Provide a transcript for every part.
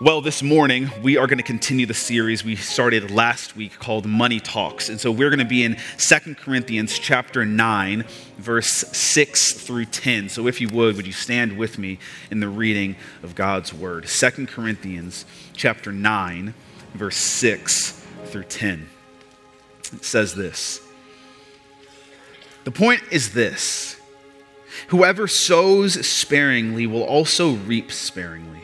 Well, this morning we are going to continue the series we started last week called Money Talks. And so we're going to be in Second Corinthians chapter 9, verse 6 through 10. So if you would, would you stand with me in the reading of God's word? Second Corinthians chapter 9, verse 6 through 10. It says this. The point is this. Whoever sows sparingly will also reap sparingly.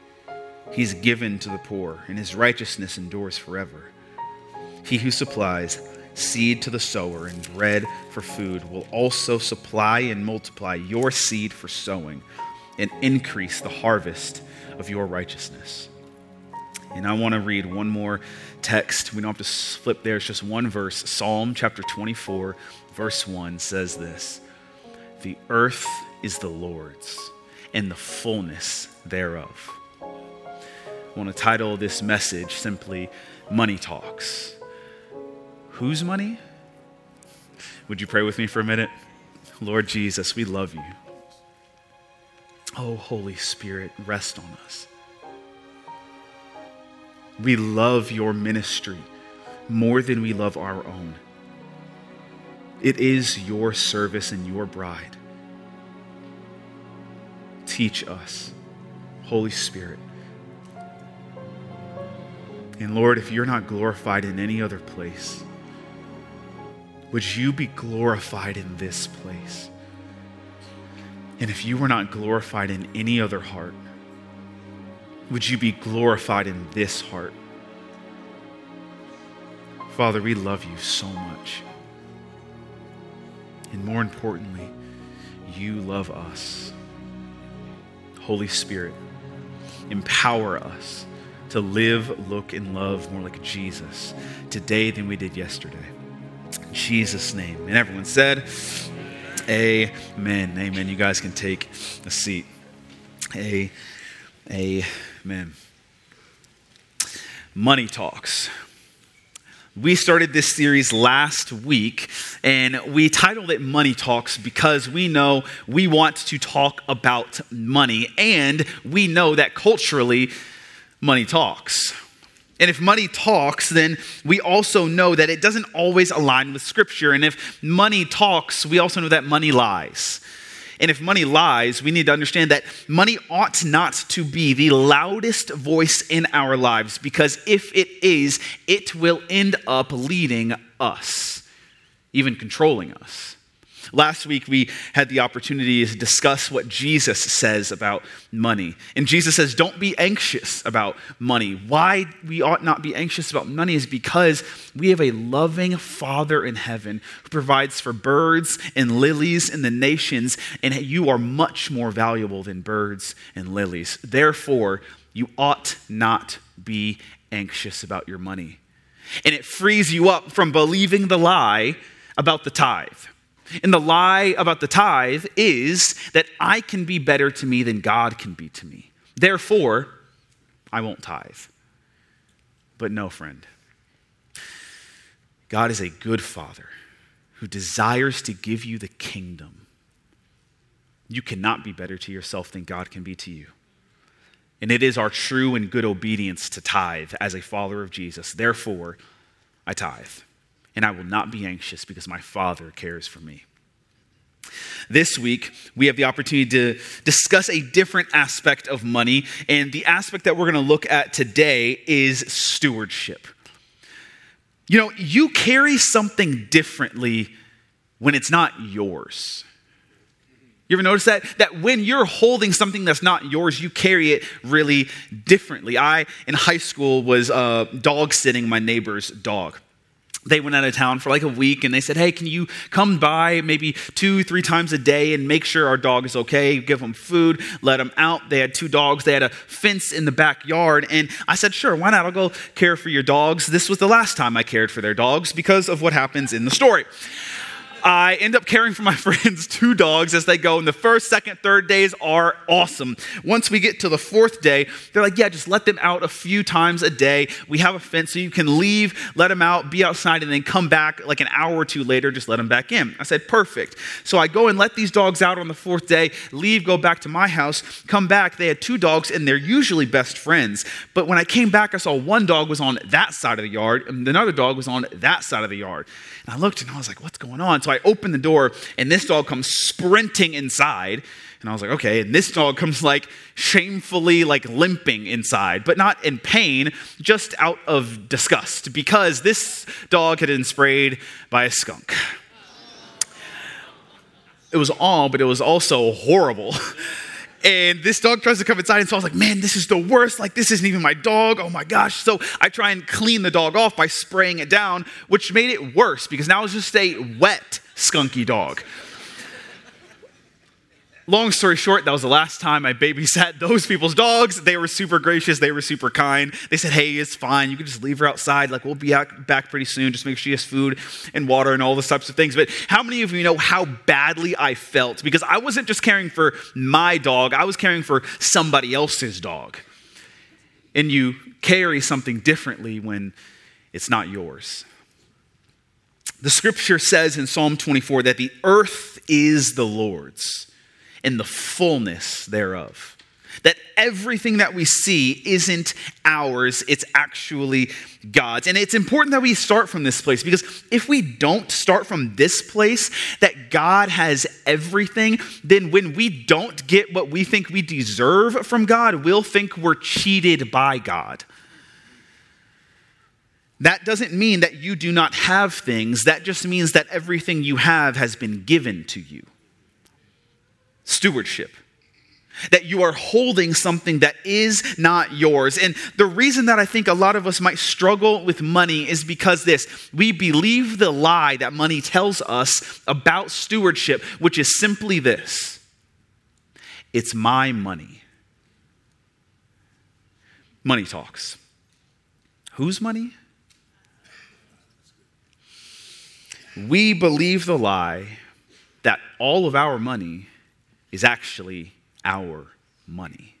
He's given to the poor, and his righteousness endures forever. He who supplies seed to the sower and bread for food will also supply and multiply your seed for sowing and increase the harvest of your righteousness. And I want to read one more text. We don't have to flip there, it's just one verse. Psalm chapter 24, verse 1 says this The earth is the Lord's, and the fullness thereof I want to title this message simply Money Talks. Whose money? Would you pray with me for a minute? Lord Jesus, we love you. Oh, Holy Spirit, rest on us. We love your ministry more than we love our own. It is your service and your bride. Teach us, Holy Spirit. And Lord, if you're not glorified in any other place, would you be glorified in this place? And if you were not glorified in any other heart, would you be glorified in this heart? Father, we love you so much. And more importantly, you love us. Holy Spirit, empower us to live, look, and love more like Jesus today than we did yesterday. In Jesus' name. And everyone said, Amen. Amen. You guys can take a seat. A, amen. Money talks. We started this series last week and we titled it Money Talks because we know we want to talk about money and we know that culturally money talks. And if money talks, then we also know that it doesn't always align with Scripture. And if money talks, we also know that money lies. And if money lies, we need to understand that money ought not to be the loudest voice in our lives because if it is, it will end up leading us, even controlling us. Last week, we had the opportunity to discuss what Jesus says about money. And Jesus says, Don't be anxious about money. Why we ought not be anxious about money is because we have a loving Father in heaven who provides for birds and lilies in the nations, and you are much more valuable than birds and lilies. Therefore, you ought not be anxious about your money. And it frees you up from believing the lie about the tithe. And the lie about the tithe is that I can be better to me than God can be to me. Therefore, I won't tithe. But no, friend. God is a good father who desires to give you the kingdom. You cannot be better to yourself than God can be to you. And it is our true and good obedience to tithe as a follower of Jesus. Therefore, I tithe and I will not be anxious because my Father cares for me. This week, we have the opportunity to discuss a different aspect of money, and the aspect that we're going to look at today is stewardship. You know, you carry something differently when it's not yours. You ever notice that? That when you're holding something that's not yours, you carry it really differently. I, in high school, was uh, dog sitting my neighbor's dog. They went out of town for like a week and they said, Hey, can you come by maybe two, three times a day and make sure our dog is okay? Give them food, let them out. They had two dogs. They had a fence in the backyard. And I said, Sure, why not? I'll go care for your dogs. This was the last time I cared for their dogs because of what happens in the story. I end up caring for my friends' two dogs as they go. And the first, second, third days are awesome. Once we get to the fourth day, they're like, yeah, just let them out a few times a day. We have a fence so you can leave, let them out, be outside, and then come back like an hour or two later, just let them back in. I said, perfect. So I go and let these dogs out on the fourth day, leave, go back to my house, come back. They had two dogs, and they're usually best friends. But when I came back, I saw one dog was on that side of the yard, and another dog was on that side of the yard. And I looked and I was like, what's going on? So I opened the door and this dog comes sprinting inside. And I was like, okay. And this dog comes like shamefully, like limping inside, but not in pain, just out of disgust because this dog had been sprayed by a skunk. It was all, but it was also horrible. And this dog tries to come inside, and so I was like, man, this is the worst. Like, this isn't even my dog. Oh my gosh. So I try and clean the dog off by spraying it down, which made it worse because now it's just a wet, skunky dog long story short, that was the last time I babysat those people's dogs. They were super gracious. They were super kind. They said, hey, it's fine. You can just leave her outside. Like, we'll be back pretty soon. Just make sure she has food and water and all those types of things. But how many of you know how badly I felt? Because I wasn't just caring for my dog, I was caring for somebody else's dog. And you carry something differently when it's not yours. The scripture says in Psalm 24 that the earth is the Lord's and the fullness thereof. That everything that we see isn't ours, it's actually God's. And it's important that we start from this place because if we don't start from this place, that God has everything, then when we don't get what we think we deserve from God, we'll think we're cheated by God. That doesn't mean that you do not have things, that just means that everything you have has been given to you stewardship. That you are holding something that is not yours. And the reason that I think a lot of us might struggle with money is because this we believe the lie that money tells us about stewardship, which is simply this it's my money. Money talks. Whose money? We believe the lie that all of our money is actually our money.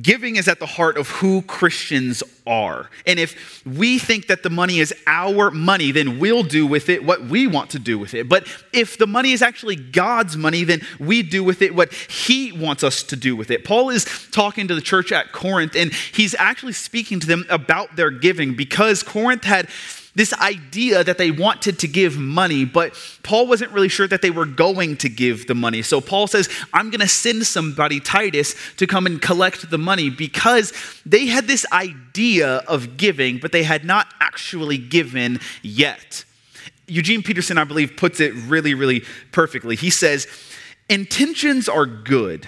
Giving is at the heart of who Christians are. And if we think that the money is our money, then we'll do with it what we want to do with it. But if the money is actually God's money, then we do with it what He wants us to do with it. Paul is talking to the church at Corinth, and he's actually speaking to them about their giving because Corinth had this idea that they wanted to give money, but Paul wasn't really sure that they were going to give the money. So Paul says, I'm going to send somebody, Titus, to come and collect the money because they had this idea of giving, but they had not actually given yet. Eugene Peterson, I believe, puts it really, really perfectly. He says, Intentions are good,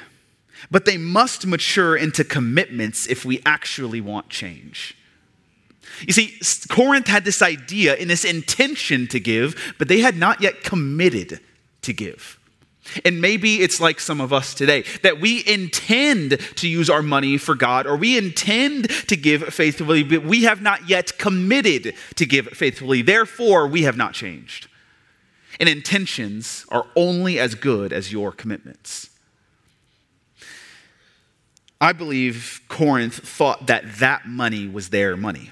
but they must mature into commitments if we actually want change. You see, Corinth had this idea and this intention to give, but they had not yet committed to give. And maybe it's like some of us today that we intend to use our money for God or we intend to give faithfully, but we have not yet committed to give faithfully. Therefore, we have not changed. And intentions are only as good as your commitments. I believe Corinth thought that that money was their money.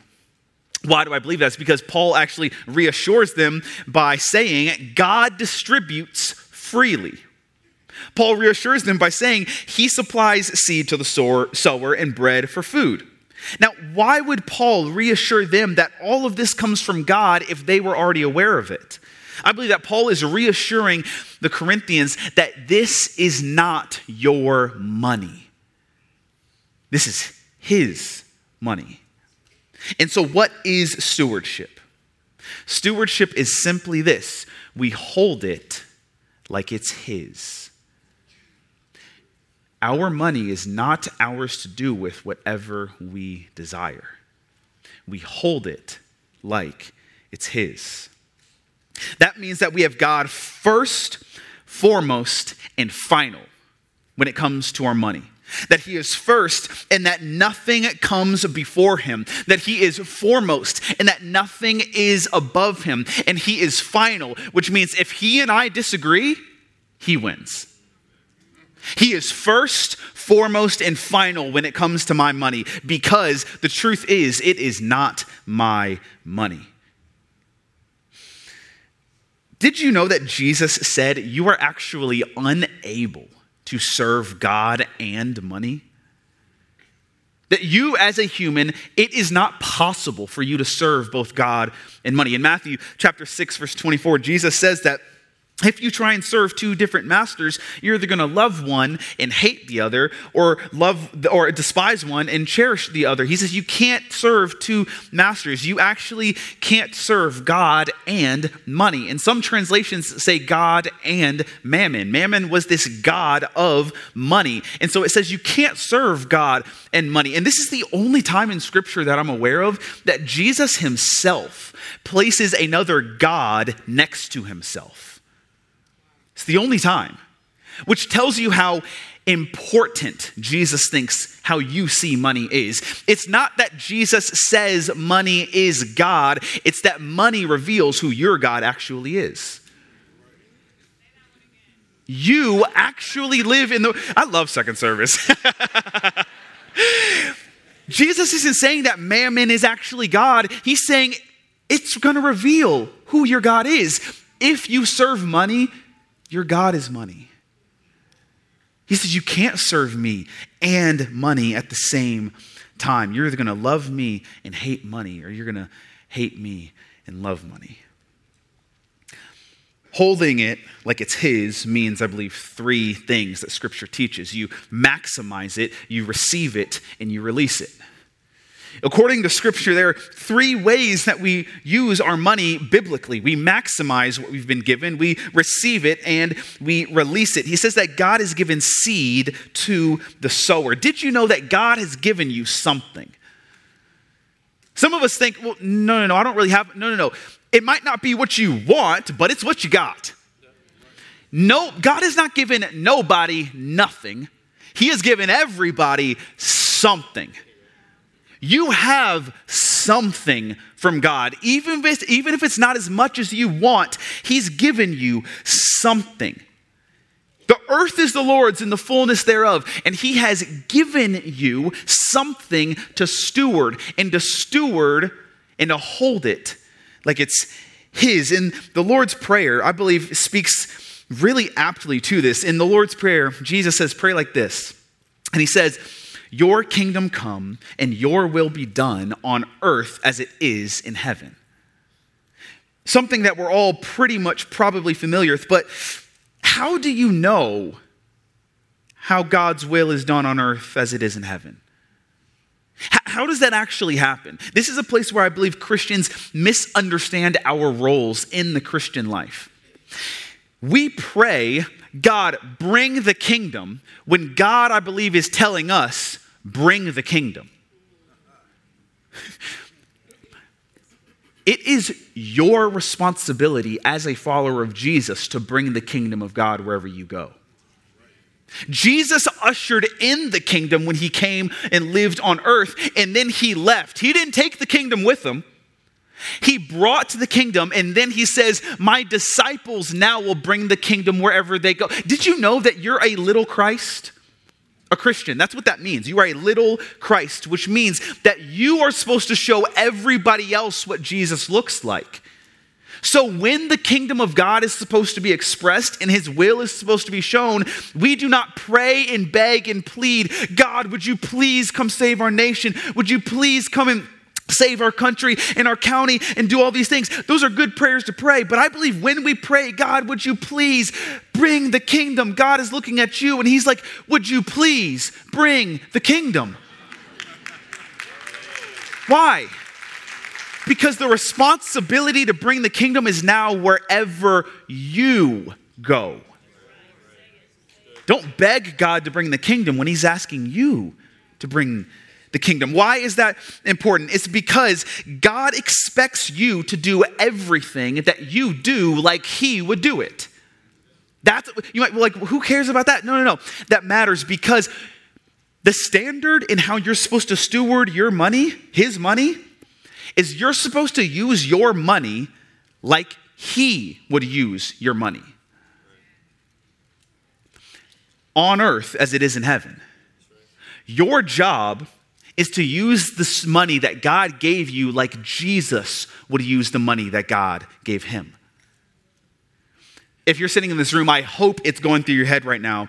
Why do I believe that? It's because Paul actually reassures them by saying, God distributes freely. Paul reassures them by saying he supplies seed to the sower and bread for food. Now, why would Paul reassure them that all of this comes from God if they were already aware of it? I believe that Paul is reassuring the Corinthians that this is not your money. This is his money. And so, what is stewardship? Stewardship is simply this we hold it like it's His. Our money is not ours to do with whatever we desire. We hold it like it's His. That means that we have God first, foremost, and final when it comes to our money. That he is first and that nothing comes before him. That he is foremost and that nothing is above him. And he is final, which means if he and I disagree, he wins. He is first, foremost, and final when it comes to my money because the truth is, it is not my money. Did you know that Jesus said you are actually unable to serve God and money? That you, as a human, it is not possible for you to serve both God and money. In Matthew chapter 6, verse 24, Jesus says that if you try and serve two different masters, you're either going to love one and hate the other, or love or despise one and cherish the other. He says you can't serve two masters. You actually can't serve God and money. And some translations say God and mammon. Mammon was this god of money. And so it says you can't serve God and money. And this is the only time in scripture that I'm aware of that Jesus himself places another god next to himself. It's the only time, which tells you how important Jesus thinks how you see money is. It's not that Jesus says money is God, it's that money reveals who your God actually is. You actually live in the. I love second service. Jesus isn't saying that mammon is actually God. He's saying it's going to reveal who your God is. If you serve money, your God is money. He says, You can't serve me and money at the same time. You're either going to love me and hate money, or you're going to hate me and love money. Holding it like it's his means, I believe, three things that Scripture teaches. You maximize it, you receive it, and you release it. According to Scripture, there are three ways that we use our money biblically. We maximize what we've been given, we receive it, and we release it. He says that God has given seed to the sower. Did you know that God has given you something? Some of us think, well, no, no, no, I don't really have, no, no, no. It might not be what you want, but it's what you got. No, God has not given nobody nothing. He has given everybody something. You have something from God. Even if, even if it's not as much as you want, He's given you something. The earth is the Lord's and the fullness thereof, and He has given you something to steward and to steward and to hold it like it's His. In the Lord's Prayer, I believe, speaks really aptly to this. In the Lord's Prayer, Jesus says, Pray like this. And He says, your kingdom come and your will be done on earth as it is in heaven. Something that we're all pretty much probably familiar with, but how do you know how God's will is done on earth as it is in heaven? How does that actually happen? This is a place where I believe Christians misunderstand our roles in the Christian life. We pray, God, bring the kingdom, when God, I believe, is telling us, bring the kingdom. It is your responsibility as a follower of Jesus to bring the kingdom of God wherever you go. Jesus ushered in the kingdom when he came and lived on earth, and then he left. He didn't take the kingdom with him. He brought the kingdom, and then he says, My disciples now will bring the kingdom wherever they go. Did you know that you're a little Christ? A Christian. That's what that means. You are a little Christ, which means that you are supposed to show everybody else what Jesus looks like. So, when the kingdom of God is supposed to be expressed and his will is supposed to be shown, we do not pray and beg and plead, God, would you please come save our nation? Would you please come and save our country and our county and do all these things. Those are good prayers to pray. But I believe when we pray, God, would you please bring the kingdom? God is looking at you and He's like, would you please bring the kingdom? Why? Because the responsibility to bring the kingdom is now wherever you go. Don't beg God to bring the kingdom when He's asking you to bring the kingdom. Why is that important? It's because God expects you to do everything that you do like He would do it. That's you might be like, who cares about that? No, no, no. That matters because the standard in how you're supposed to steward your money, His money, is you're supposed to use your money like He would use your money on earth as it is in heaven. Your job is to use this money that God gave you like Jesus would use the money that God gave him. If you're sitting in this room, I hope it's going through your head right now.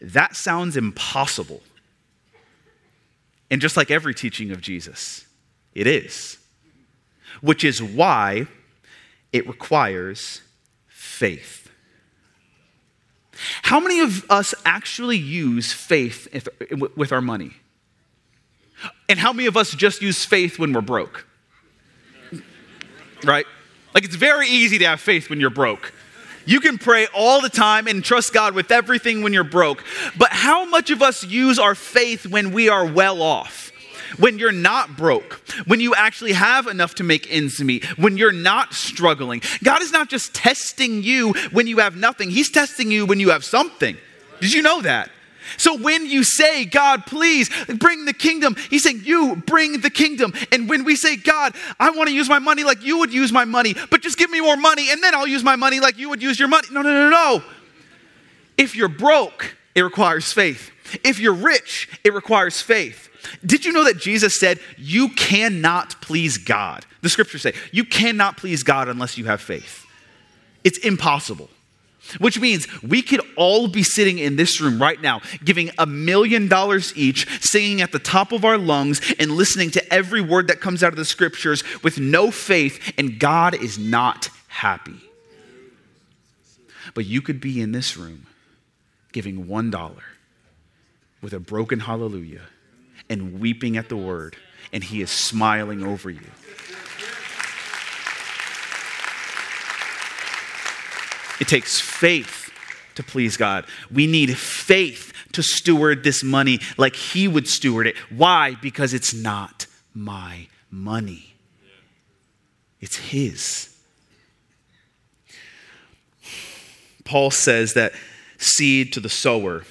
That sounds impossible. And just like every teaching of Jesus, it is. Which is why it requires faith. How many of us actually use faith with our money? And how many of us just use faith when we're broke? Right? Like it's very easy to have faith when you're broke. You can pray all the time and trust God with everything when you're broke. But how much of us use our faith when we are well off? when you're not broke, when you actually have enough to make ends meet, when you're not struggling. God is not just testing you when you have nothing, He's testing you when you have something. Did you know that? So when you say, God, please bring the kingdom, he's saying, You bring the kingdom. And when we say, God, I want to use my money like you would use my money, but just give me more money and then I'll use my money like you would use your money. No, no, no, no. If you're broke, it requires faith. If you're rich, it requires faith. Did you know that Jesus said, You cannot please God? The scriptures say, You cannot please God unless you have faith. It's impossible. Which means we could all be sitting in this room right now, giving a million dollars each, singing at the top of our lungs, and listening to every word that comes out of the scriptures with no faith, and God is not happy. But you could be in this room giving one dollar with a broken hallelujah and weeping at the word, and He is smiling over you. It takes faith to please God. We need faith to steward this money like He would steward it. Why? Because it's not my money, it's His. Paul says that seed to the sower.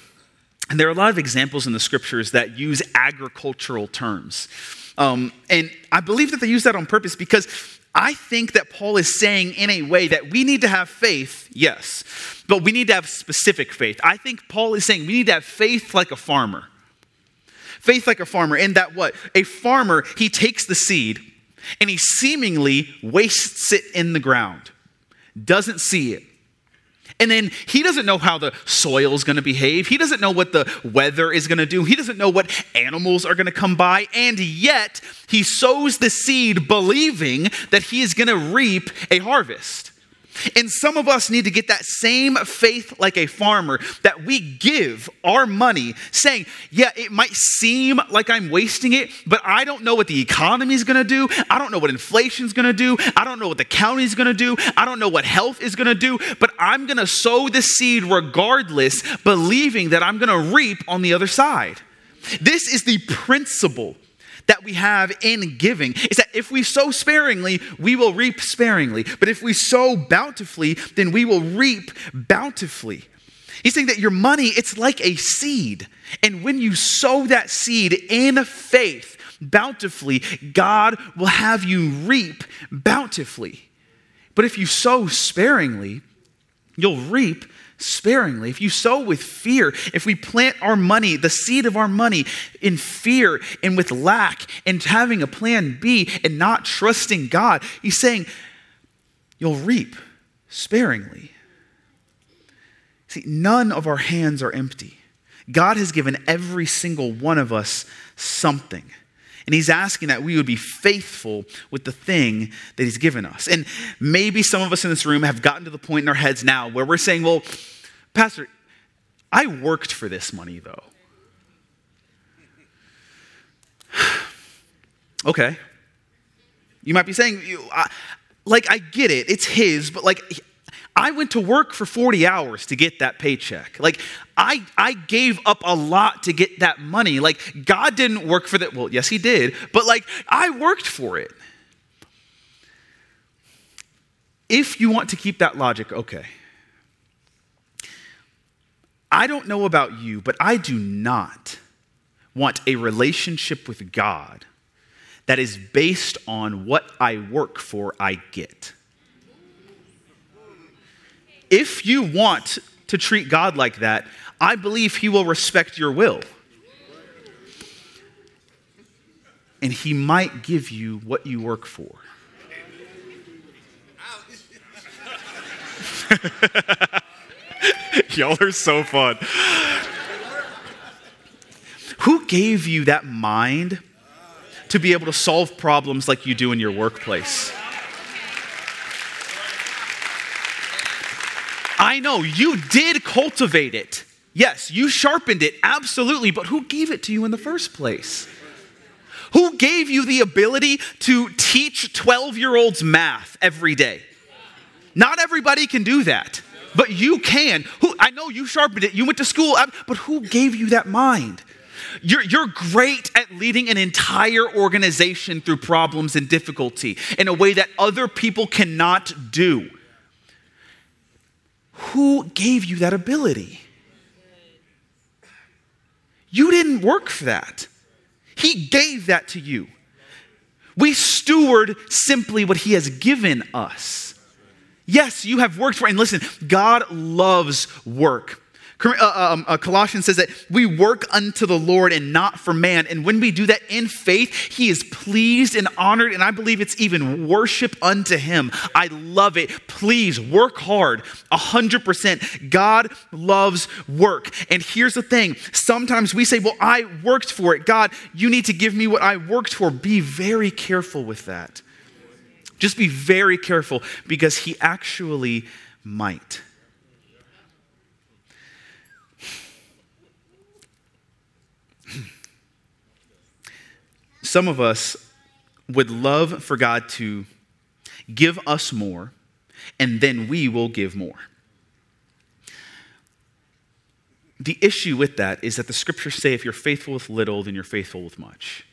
And there are a lot of examples in the scriptures that use agricultural terms. Um, and I believe that they use that on purpose because I think that Paul is saying in a way that we need to have faith, yes, but we need to have specific faith. I think Paul is saying we need to have faith like a farmer. Faith like a farmer, in that what? A farmer, he takes the seed and he seemingly wastes it in the ground, doesn't see it. And then he doesn't know how the soil is going to behave. He doesn't know what the weather is going to do. He doesn't know what animals are going to come by. And yet, he sows the seed believing that he is going to reap a harvest. And some of us need to get that same faith like a farmer that we give our money saying, yeah, it might seem like I'm wasting it, but I don't know what the economy is going to do. I don't know what inflation is going to do. I don't know what the county is going to do. I don't know what health is going to do, but I'm going to sow the seed regardless, believing that I'm going to reap on the other side. This is the principle that we have in giving is that if we sow sparingly, we will reap sparingly. But if we sow bountifully, then we will reap bountifully. He's saying that your money, it's like a seed. And when you sow that seed in faith, bountifully, God will have you reap bountifully. But if you sow sparingly, you'll reap sparingly, if you sow with fear, if we plant our money, the seed of our money, in fear and with lack and having a plan B and not trusting God, he's saying, you'll reap sparingly. See, none of our hands are empty. God has given every single one of us something. And he's asking that we would be faithful with the thing that he's given us. And maybe some of us in this room have gotten to the point in our heads now where we're saying, well, Pastor, I worked for this money though. okay. You might be saying, like, I get it, it's his, but like, I went to work for 40 hours to get that paycheck. Like, I, I gave up a lot to get that money. Like, God didn't work for that. Well, yes, He did, but like, I worked for it. If you want to keep that logic, okay. I don't know about you, but I do not want a relationship with God that is based on what I work for, I get. If you want to treat God like that, I believe He will respect your will. And He might give you what you work for. Y'all are so fun. Who gave you that mind to be able to solve problems like you do in your workplace? I know you did cultivate it. Yes, you sharpened it, absolutely, but who gave it to you in the first place? Who gave you the ability to teach 12 year olds math every day? Not everybody can do that, but you can. Who, I know you sharpened it, you went to school, but who gave you that mind? You're, you're great at leading an entire organization through problems and difficulty in a way that other people cannot do. Who gave you that ability? You didn't work for that. He gave that to you. We steward simply what He has given us. Yes, you have worked for, and listen, God loves work. Uh, um, uh, Colossians says that we work unto the Lord and not for man. And when we do that in faith, He is pleased and honored. And I believe it's even worship unto Him. I love it. Please work hard, 100%. God loves work. And here's the thing sometimes we say, Well, I worked for it. God, you need to give me what I worked for. Be very careful with that. Just be very careful because He actually might. Some of us would love for God to give us more, and then we will give more. The issue with that is that the scriptures say if you're faithful with little, then you're faithful with much.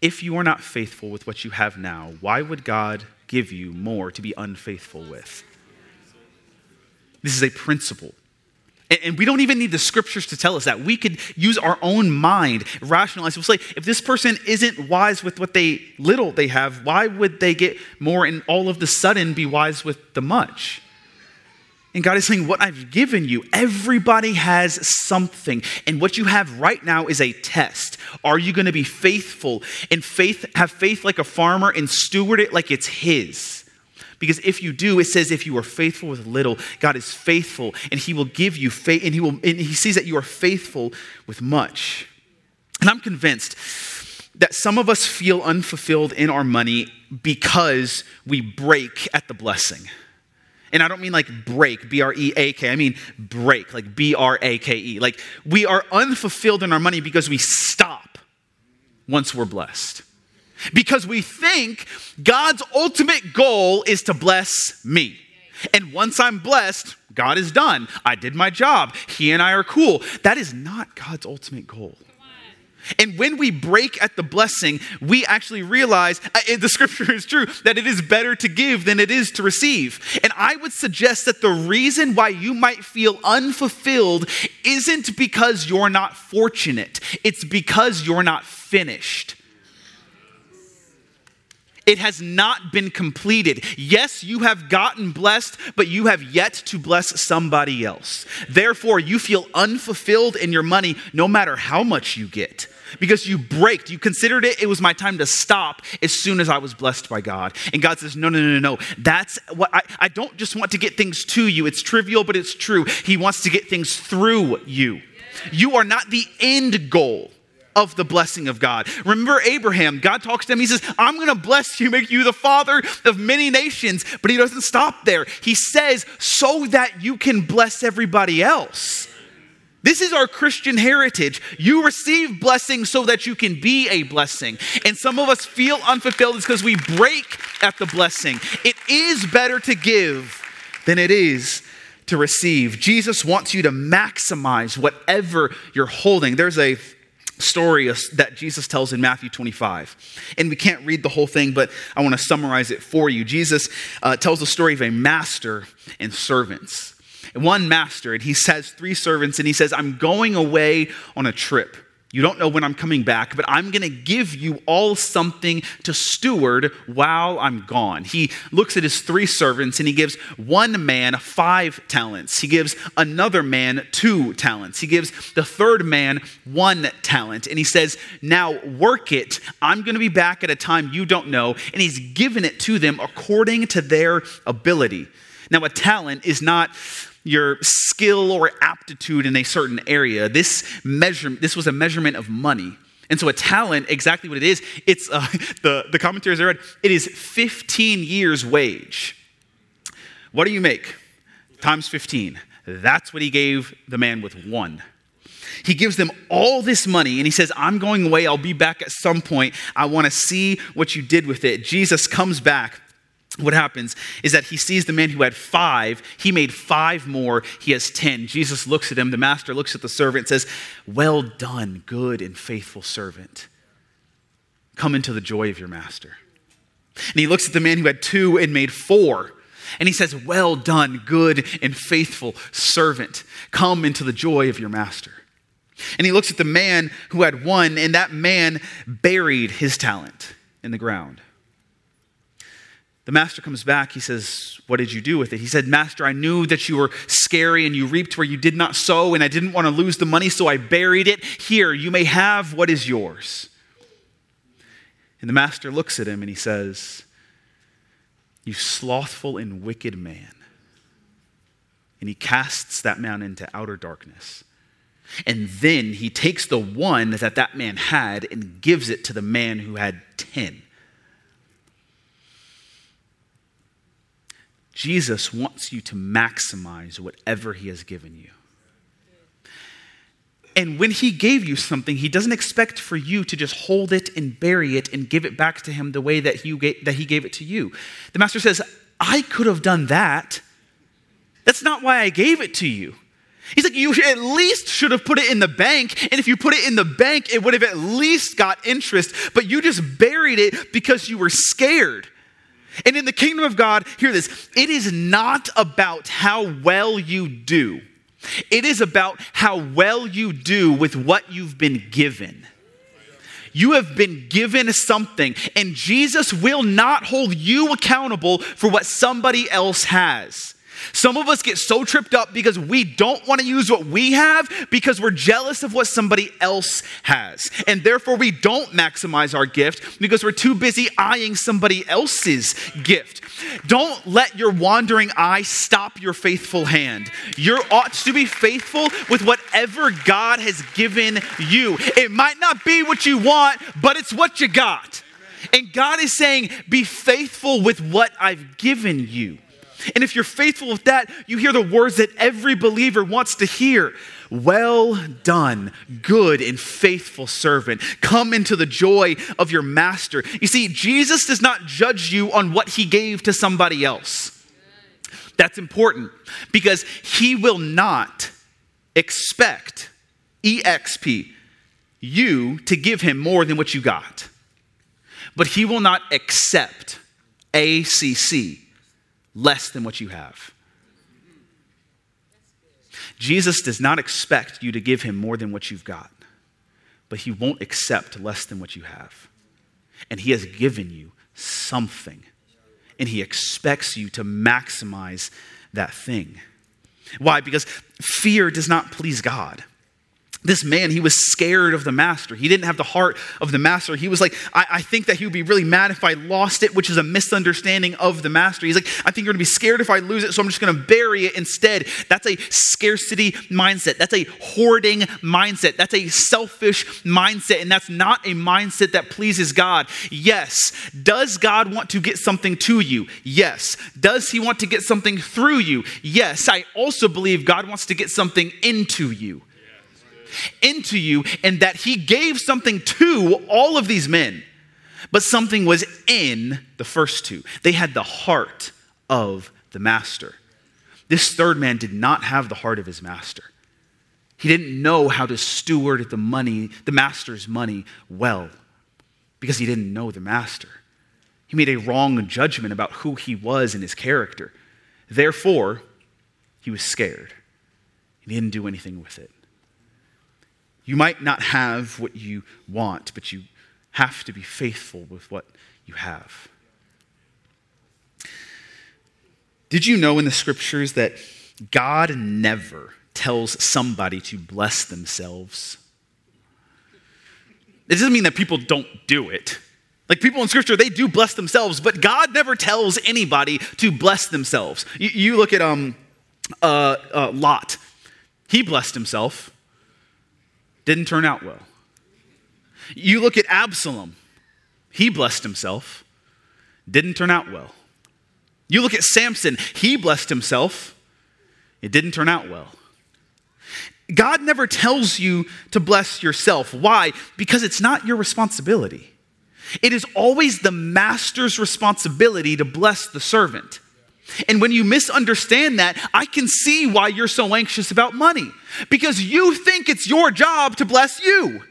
If you are not faithful with what you have now, why would God give you more to be unfaithful with? This is a principle. And we don't even need the scriptures to tell us that. We could use our own mind, rationalize. We'll say, if this person isn't wise with what they little they have, why would they get more and all of the sudden be wise with the much? And God is saying, What I've given you, everybody has something. And what you have right now is a test. Are you going to be faithful and faith, have faith like a farmer and steward it like it's His? Because if you do, it says if you are faithful with little, God is faithful and he will give you faith and he will and he sees that you are faithful with much. And I'm convinced that some of us feel unfulfilled in our money because we brake at the blessing. And I don't mean like break, B R E A K. I mean brake, like B R A K E. Like we are unfulfilled in our money because we stop once we're blessed because we think God's ultimate goal is to bless me. And once I'm blessed, God is done. I did my job. He and I are cool. That is not God's ultimate goal. And when we brake at the blessing, we actually realize uh, the scripture is true that it is better to give than it is to receive. And I would suggest that the reason why you might feel unfulfilled isn't because you're not fortunate, it's because you're not finished. It has not been completed. Yes, you have gotten blessed, but you have yet to bless somebody else. Therefore, you feel unfulfilled in your money no matter how much you get because you braked. You considered it, it was my time to stop as soon as I was blessed by God. And God says, No, no, no, no. That's what I, I don't just want to get things to you. It's trivial, but it's true. He wants to get things through you. You are not the end goal of the blessing of God. Remember Abraham, God talks to him, he says, I'm going to bless you, make you the father of many nations. But he doesn't stop there. He says, so that you can bless everybody else. This is our Christian heritage. You receive blessing so that you can be a blessing. And some of us feel unfulfilled is because we brake at the blessing. It is better to give than it is to receive. Jesus wants you to maximize whatever you're holding. There's a story that Jesus tells in Matthew 25. And we can't read the whole thing, but I want to summarize it for you. Jesus uh, tells the story of a master and servants. One master, and he says three servants, and he says, I'm going away on a trip. You don't know when I'm coming back, but I'm going to give you all something to steward while I'm gone. He looks at his three servants and he gives one man five talents. He gives another man two talents. He gives the third man one talent. And he says, Now work it. I'm going to be back at a time you don't know. And he's given it to them according to their ability. Now, a talent is not your skill or aptitude in a certain area. This measure, this was a measurement of money. And so a talent, exactly what it is, it's uh, the, the commentaries I read, it is 15 years wage. What do you make? Times 15. That's what he gave the man with one. He gives them all this money and he says, I'm going away. I'll be back at some point. I want to see what you did with it. Jesus comes back what happens is that he sees the man who had five, he made five more, he has ten. Jesus looks at him, the master looks at the servant and says, Well done, good and faithful servant. Come into the joy of your master. And he looks at the man who had two and made four. And he says, Well done, good and faithful servant. Come into the joy of your master. And he looks at the man who had one, and that man buried his talent in the ground. The master comes back. He says, What did you do with it? He said, Master, I knew that you were scary and you reaped where you did not sow, and I didn't want to lose the money, so I buried it. Here, you may have what is yours. And the master looks at him and he says, You slothful and wicked man. And he casts that man into outer darkness. And then he takes the one that that man had and gives it to the man who had 10. Jesus wants you to maximize whatever he has given you. And when he gave you something, he doesn't expect for you to just hold it and bury it and give it back to him the way that he gave, that he gave it to you. The master says, I could have done that. That's not why I gave it to you. He's like, you at least should have put it in the bank. And if you put it in the bank, it would have at least got interest. But you just buried it because you were scared. And in the kingdom of God, hear this it is not about how well you do, it is about how well you do with what you've been given. You have been given something, and Jesus will not hold you accountable for what somebody else has. Some of us get so tripped up because we don't want to use what we have because we're jealous of what somebody else has. And therefore, we don't maximize our gift because we're too busy eyeing somebody else's gift. Don't let your wandering eye stop your faithful hand. You ought to be faithful with whatever God has given you. It might not be what you want, but it's what you got. And God is saying, be faithful with what I've given you. And if you're faithful with that, you hear the words that every believer wants to hear. Well done, good and faithful servant. Come into the joy of your master. You see, Jesus does not judge you on what he gave to somebody else. That's important because he will not expect EXP you to give him more than what you got. But he will not accept ACC less than what you have. Jesus does not expect you to give him more than what you've got, but he won't accept less than what you have. And he has given you something, and he expects you to maximize that thing. Why? Because fear does not please God this man, he was scared of the master. He didn't have the heart of the master. He was like, I, I, think that he would be really mad if I lost it, which is a misunderstanding of the master. He's like, I think you're going to be scared if I lose it, so I'm just going to bury it instead. That's a scarcity mindset. That's a hoarding mindset. That's a selfish mindset, and that's not a mindset that pleases God. Yes. Does God want to get something to you? Yes. Does he want to get something through you? Yes. I also believe God wants to get something into you into you, and that he gave something to all of these men. But something was in the first two. They had the heart of the master. This third man did not have the heart of his master. He didn't know how to steward the money, the master's money well, because he didn't know the master. He made a wrong judgment about who he was and his character. Therefore, he was scared. He didn't do anything with it. You might not have what you want, but you have to be faithful with what you have. Did you know in the scriptures that God never tells somebody to bless themselves? It doesn't mean that people don't do it. Like people in scripture, they do bless themselves, but God never tells anybody to bless themselves. You, you look at um, uh, uh, Lot, he blessed himself, didn't turn out well. You look at Absalom, he blessed himself, didn't turn out well. You look at Samson, he blessed himself, it didn't turn out well. God never tells you to bless yourself. Why? Because it's not your responsibility. It is always the master's responsibility to bless the servant. And when you misunderstand that, I can see why you're so anxious about money because you think it's your job to bless you.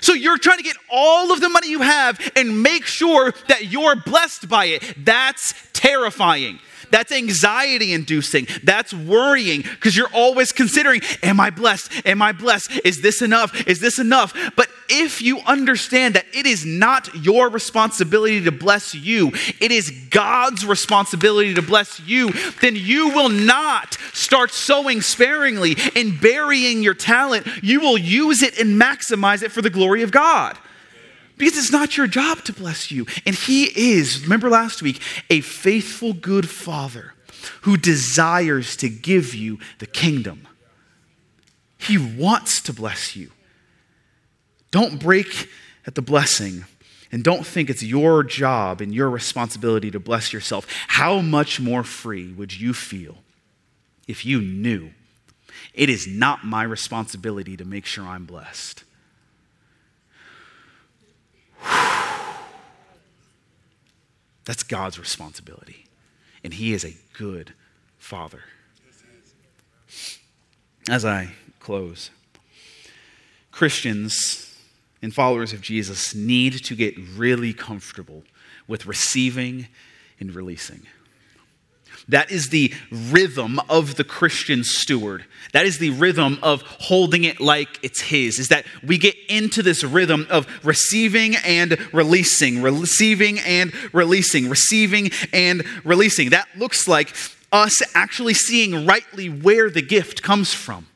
So you're trying to get all of the money you have and make sure that you're blessed by it. That's terrifying. That's anxiety inducing. That's worrying because you're always considering, am I blessed? Am I blessed? Is this enough? Is this enough? But if you understand that it is not your responsibility to bless you, it is God's responsibility to bless you, then you will not start sowing sparingly and burying your talent. You will use it and maximize it for the glory of God. Because it's not your job to bless you. And He is, remember last week, a faithful, good Father who desires to give you the kingdom. He wants to bless you. Don't brake at the blessing and don't think it's your job and your responsibility to bless yourself. How much more free would you feel if you knew it is not my responsibility to make sure I'm blessed? That's God's responsibility. And He is a good Father. As I close, Christians and followers of Jesus need to get really comfortable with receiving and releasing. That is the rhythm of the Christian steward. That is the rhythm of holding it like it's his. Is that we get into this rhythm of receiving and releasing, receiving and releasing, receiving and releasing. That looks like us actually seeing rightly where the gift comes from.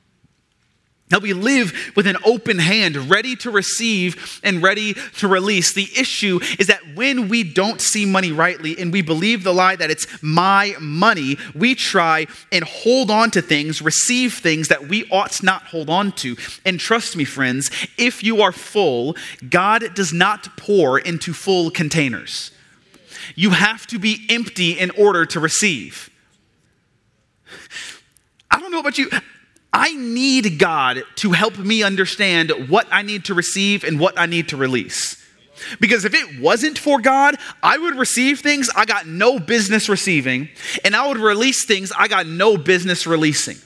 That we live with an open hand, ready to receive and ready to release. The issue is that when we don't see money rightly and we believe the lie that it's my money, we try and hold on to things, receive things that we ought not hold on to. And trust me, friends, if you are full, God does not pour into full containers. You have to be empty in order to receive. I don't know about you. I need God to help me understand what I need to receive and what I need to release. Because if it wasn't for God, I would receive things I got no business receiving, and I would release things I got no business releasing.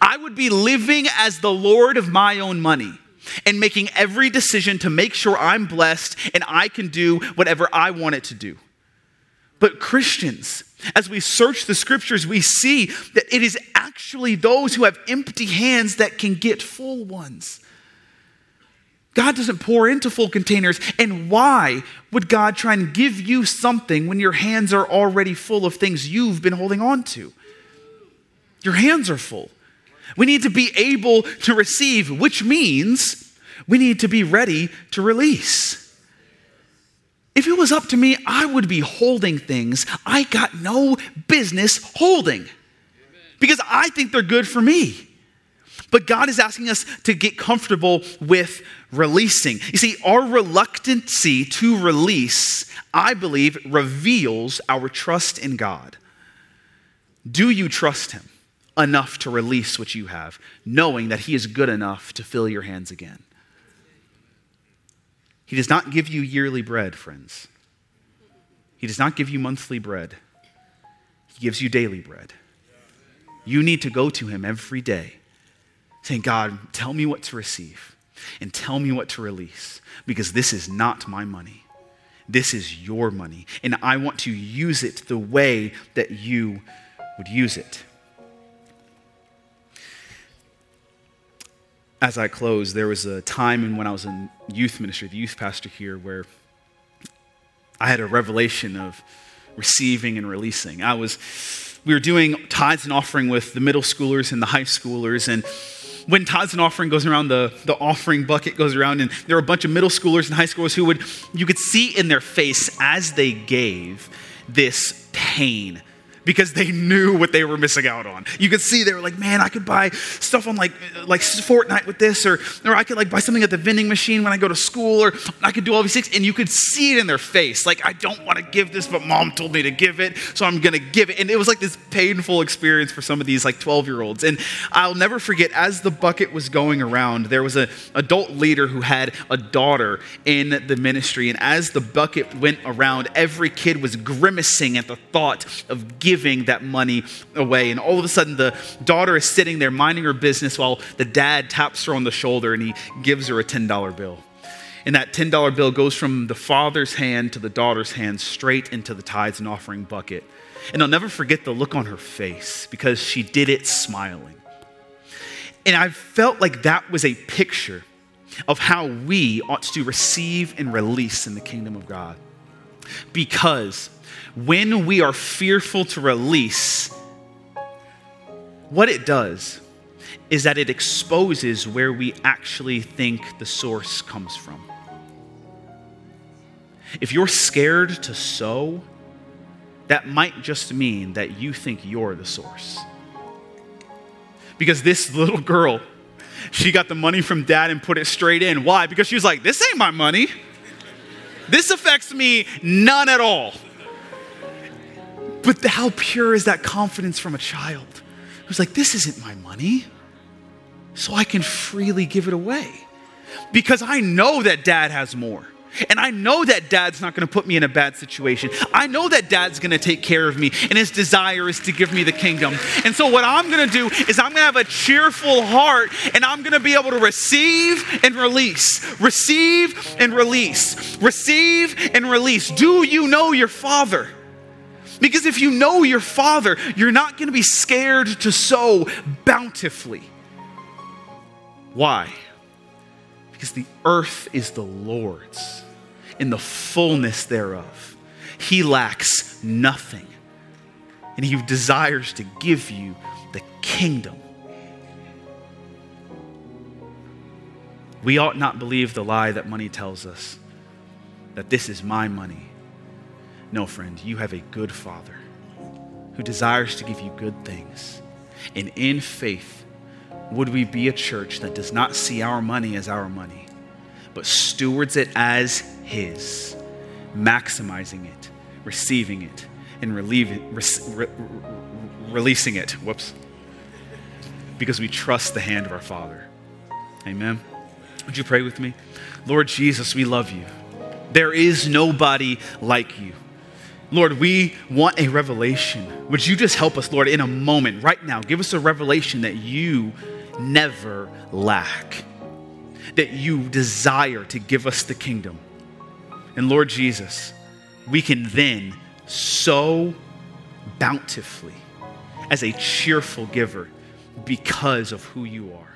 I would be living as the Lord of my own money and making every decision to make sure I'm blessed and I can do whatever I want it to do. But Christians, as we search the scriptures, we see that it is actually those who have empty hands that can get full ones. God doesn't pour into full containers. And why would God try and give you something when your hands are already full of things you've been holding on to? Your hands are full. We need to be able to receive, which means we need to be ready to release. If it was up to me, I would be holding things I got no business holding because I think they're good for me. But God is asking us to get comfortable with releasing. You see, our reluctancy to release, I believe, reveals our trust in God. Do you trust Him enough to release what you have, knowing that He is good enough to fill your hands again? He does not give you yearly bread, friends. He does not give you monthly bread. He gives you daily bread. You need to go to Him every day saying, God, tell me what to receive and tell me what to release because this is not my money. This is your money, and I want to use it the way that you would use it. As I close, there was a time when I was in youth ministry, the youth pastor here, where I had a revelation of receiving and releasing. I was, we were doing tithes and offering with the middle schoolers and the high schoolers, and when tithes and offering goes around, the, the offering bucket goes around, and there were a bunch of middle schoolers and high schoolers who would, you could see in their face as they gave this pain because they knew what they were missing out on. You could see they were like, man, I could buy stuff on like like Fortnite with this, or or I could like buy something at the vending machine when I go to school, or I could do all these things. And you could see it in their face, like, I don't want to give this, but mom told me to give it, so I'm gonna give it. And it was like this painful experience for some of these like 12 year olds. And I'll never forget, as the bucket was going around, there was an adult leader who had a daughter in the ministry. And as the bucket went around, every kid was grimacing at the thought of giving giving that money away. And all of a sudden, the daughter is sitting there minding her business while the dad taps her on the shoulder and he gives her a $10 bill. And that $10 bill goes from the father's hand to the daughter's hand straight into the tithes and offering bucket. And I'll never forget the look on her face because she did it smiling. And I felt like that was a picture of how we ought to receive and release in the kingdom of God. Because when we are fearful to release, what it does is that it exposes where we actually think the source comes from. If you're scared to sow, that might just mean that you think you're the source. Because this little girl, she got the money from dad and put it straight in. Why? Because she was like, this ain't my money. This affects me none at all. But how pure is that confidence from a child who's like, this isn't my money, so I can freely give it away? Because I know that dad has more. And I know that dad's not going to put me in a bad situation. I know that dad's going to take care of me, and his desire is to give me the kingdom. And so, what I'm going to do is, I'm going to have a cheerful heart, and I'm going to be able to receive and release, receive and release, receive and release. Do you know your father? Because if you know your Father, you're not going to be scared to sow bountifully. Why? Because the earth is the Lord's in the fullness thereof. He lacks nothing. And He desires to give you the kingdom. We ought not believe the lie that money tells us that this is my money no, friend, you have a good Father who desires to give you good things. And in faith, would we be a church that does not see our money as our money, but stewards it as His, maximizing it, receiving it, and relieving, re, re, releasing it? Whoops. Because we trust the hand of our Father. Amen. Would you pray with me? Lord Jesus, we love you. There is nobody like you. Lord, we want a revelation. Would you just help us, Lord, in a moment, right now? Give us a revelation that you never lack, that you desire to give us the kingdom. And Lord Jesus, we can then sow bountifully as a cheerful giver because of who you are.